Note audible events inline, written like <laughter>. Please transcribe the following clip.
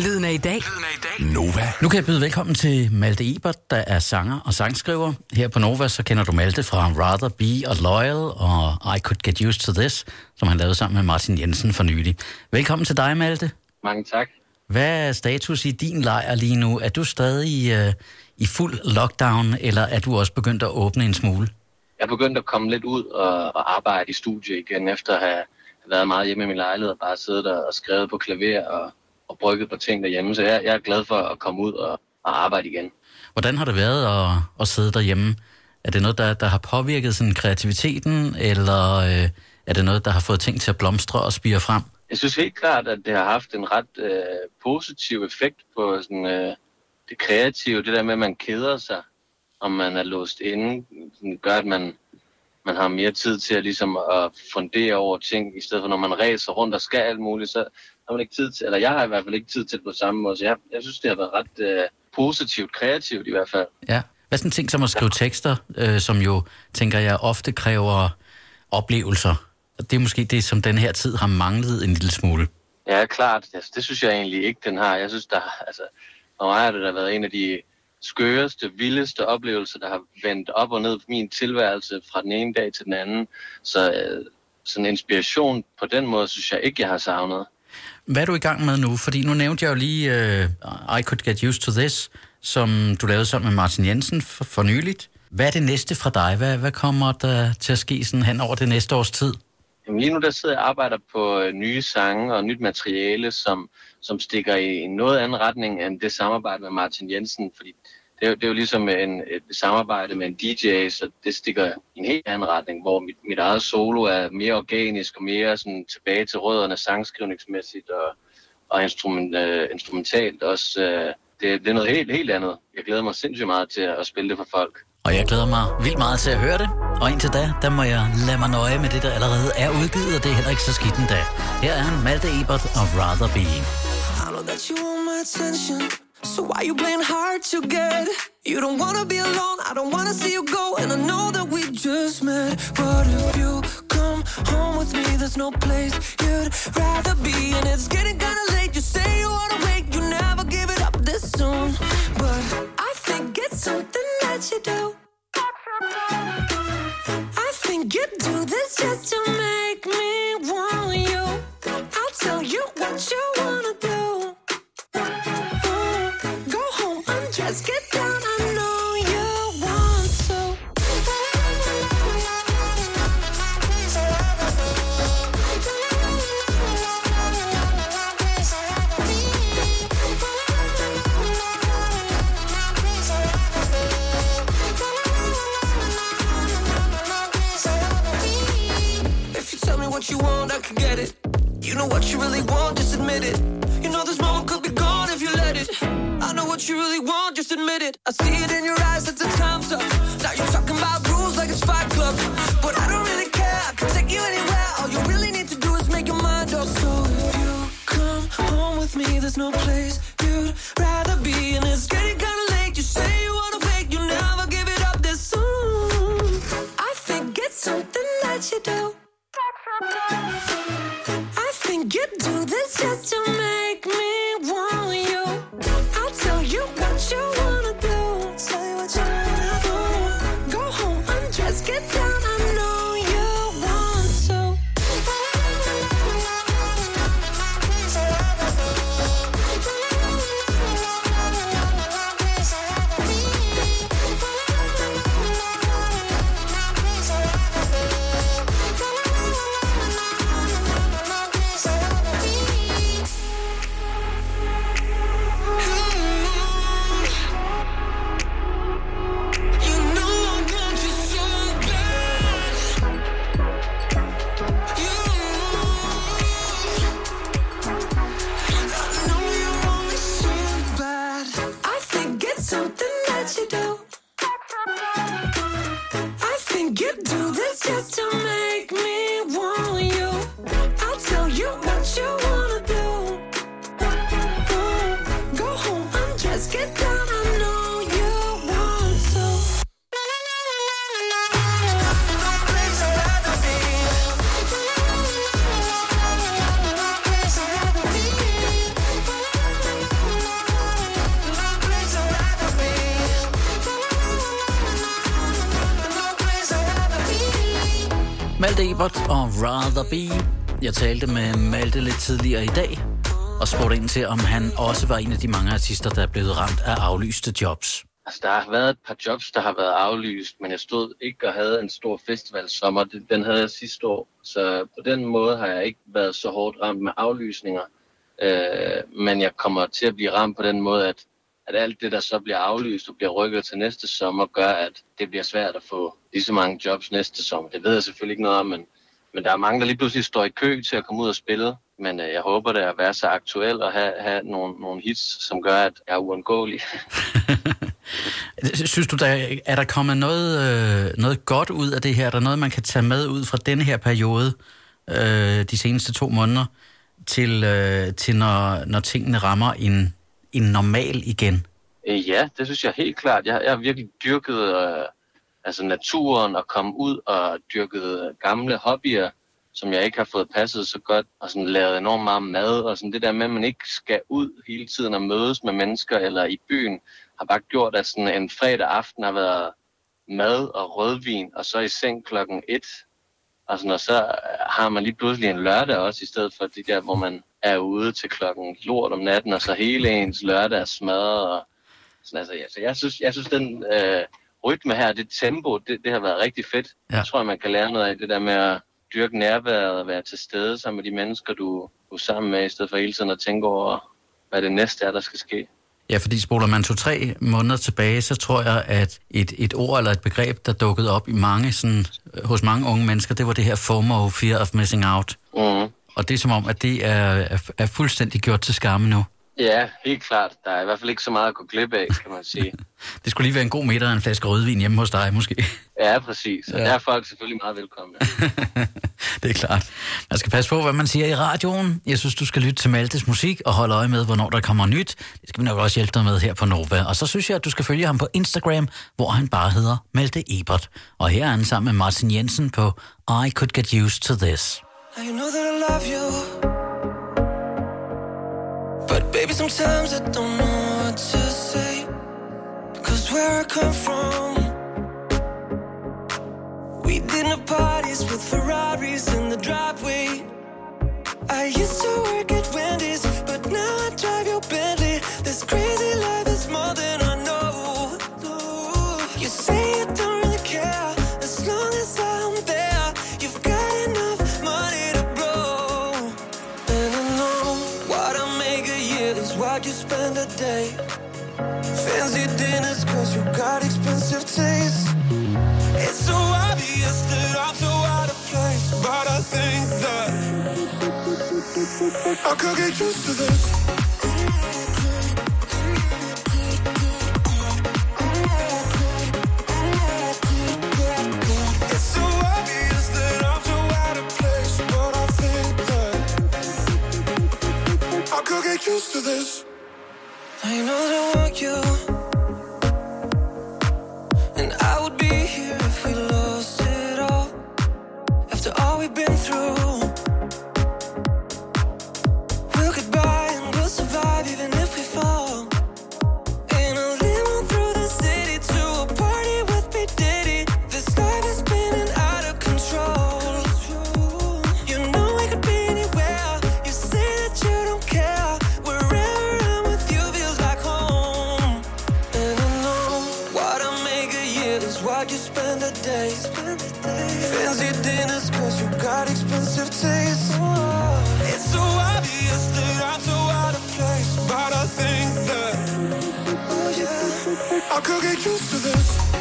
Lyden af i dag. Nova. Nu kan jeg byde velkommen til Malte Ebert, der er sanger og sangskriver. Her på Nova, så kender du Malte fra Rather Be og Loyal og I Could Get Used to This, som han lavede sammen med Martin Jensen for nylig. Velkommen til dig, Malte. Mange tak. Hvad er status i din lejr lige nu? Er du stadig øh, i fuld lockdown, eller er du også begyndt at åbne en smule? Jeg er begyndt at komme lidt ud og, og arbejde i studie igen, efter at have været meget hjemme i min lejlighed og bare siddet der og skrevet på klaver og, og brygget på ting derhjemme. Så jeg, jeg er glad for at komme ud og, og arbejde igen. Hvordan har det været at, at sidde derhjemme? Er det noget, der, der har påvirket sådan kreativiteten, eller øh, er det noget, der har fået ting til at blomstre og spire frem? Jeg synes helt klart, at det har haft en ret øh, positiv effekt på sådan, øh, det kreative. Det der med, at man keder sig, om man er låst inde, sådan gør, at man, man har mere tid til at, ligesom, at fundere over ting, i stedet for når man ræser rundt og skal alt muligt, så har man ikke tid til, eller jeg har i hvert fald ikke tid til det på samme måde. Så jeg, jeg synes, det har været ret øh, positivt, kreativt i hvert fald. Ja. Hvad er sådan en ting som at skrive tekster, øh, som jo, tænker jeg, ofte kræver oplevelser? Og det er måske det, som den her tid har manglet en lille smule. Ja, klart. Altså, det synes jeg egentlig ikke, den har. Jeg synes, der, altså, for mig har det da været en af de skøreste, vildeste oplevelser, der har vendt op og ned på min tilværelse fra den ene dag til den anden. Så øh, sådan inspiration på den måde, synes jeg ikke, jeg har savnet. Hvad er du i gang med nu? Fordi nu nævnte jeg jo lige uh, I Could Get Used to This, som du lavede sammen med Martin Jensen for, for nyligt. Hvad er det næste fra dig? Hvad, hvad kommer der til at ske sådan hen over det næste års tid? Jamen lige nu der sidder jeg og arbejder på øh, nye sange og nyt materiale, som, som stikker i en noget anden retning end det samarbejde med Martin Jensen, fordi det er, det er jo ligesom en, et samarbejde med en DJ, så det stikker i en helt anden retning, hvor mit, mit eget solo er mere organisk og mere sådan tilbage til rødderne sangskrivningsmæssigt og, og instrument, øh, instrumentalt også. Øh, det, det er noget helt, helt andet. Jeg glæder mig sindssygt meget til at spille det for folk. Og jeg glæder mig vildt meget til at høre det. Og indtil da, der må jeg lade mig nøje med det, der allerede er udgivet, og det er heller ikke så skidt endda. Her er han, Malte Ebert og Rather Be. I know that you want my attention. So why you playing hard to get? You don't wanna be alone, I don't wanna see you go And I know that we just met But if you come home with me There's no place you'd rather be And it's getting undress, get down. I know you want to. If you tell me what you want, I can get it. You know what you really want, just admit it. You know this moment could be gone if you let it. I know what you really want, just admit it. I see it in your eyes that the time's up. Now you're talking about you do this just to make me Malte Ebert og Rather Be. Jeg talte med Malte lidt tidligere i dag, og spurgte ind til, om han også var en af de mange artister, der er blevet ramt af aflyste jobs. Altså, der har været et par jobs, der har været aflyst, men jeg stod ikke og havde en stor festivalsommer. Den havde jeg sidste år, så på den måde har jeg ikke været så hårdt ramt med aflysninger. Øh, men jeg kommer til at blive ramt på den måde, at, at alt det, der så bliver aflyst og bliver rykket til næste sommer, gør, at det bliver svært at få lige så mange jobs næste sommer. Det ved jeg selvfølgelig ikke noget om, men, men der er mange, der lige pludselig står i kø til at komme ud og spille. Men øh, jeg håber det at være så aktuel og have, have nogle, nogle hits, som gør, at jeg er uundgåelig. <laughs> Synes du, der er der kommet noget, øh, noget godt ud af det her? Er der noget, man kan tage med ud fra denne her periode, øh, de seneste to måneder, til, øh, til når, når tingene rammer en, en normal igen? Øh, ja, det synes jeg helt klart. Jeg, jeg har virkelig dyrket øh, altså naturen og komme ud og dyrket øh, gamle hobbyer, som jeg ikke har fået passet så godt, og sådan lavet enormt meget mad, og sådan det der med, at man ikke skal ud hele tiden og mødes med mennesker eller i byen, har bare gjort, at sådan en fredag aften har været mad og rødvin, og så i seng klokken et. Og, sådan, og så har man lige pludselig en lørdag også, i stedet for det der, hvor man er ude til klokken lort om natten, og så hele ens lørdag er smadret. Og sådan, altså, ja, så jeg synes, jeg synes den øh, rytme her, det tempo, det, det har været rigtig fedt. Ja. Jeg tror, man kan lære noget af det der med at dyrke nærværet og være til stede sammen med de mennesker, du, du er sammen med, i stedet for hele tiden at tænke over, hvad det næste er, der skal ske. Ja, fordi spoler man to-tre måneder tilbage, så tror jeg, at et, et ord eller et begreb, der dukkede op i mange, sådan, hos mange unge mennesker, det var det her FOMO, Fear of Missing Out. Mm. Og det er som om, at det er, er, er fuldstændig gjort til skamme nu. Ja, helt klart. Der er i hvert fald ikke så meget at gå glip af, kan man sige. <laughs> det skulle lige være en god middag og en flaske rødvin hjemme hos dig, måske. Ja, præcis. Og ja. der er folk selvfølgelig meget velkomne. <laughs> det er klart. Man skal passe på, hvad man siger i radioen. Jeg synes, du skal lytte til Maltes musik og holde øje med, hvornår der kommer nyt. Det skal vi nok også hjælpe dig med her på Nova. Og så synes jeg, at du skal følge ham på Instagram, hvor han bare hedder Malte Ebert. Og her er han sammen med Martin Jensen på I Could Get Used to This. I know that I love you But baby, sometimes I don't know what to say. Cause where I come from, we the parties with Ferraris in the driveway. I used to work at Wendy's, but now I drive your got expensive taste. It's so obvious that I'm so out of place, but I think that I could get used to this. It's so obvious that I'm so out of place, but I think that I could get used to this. I know that I want you. I could get used to this.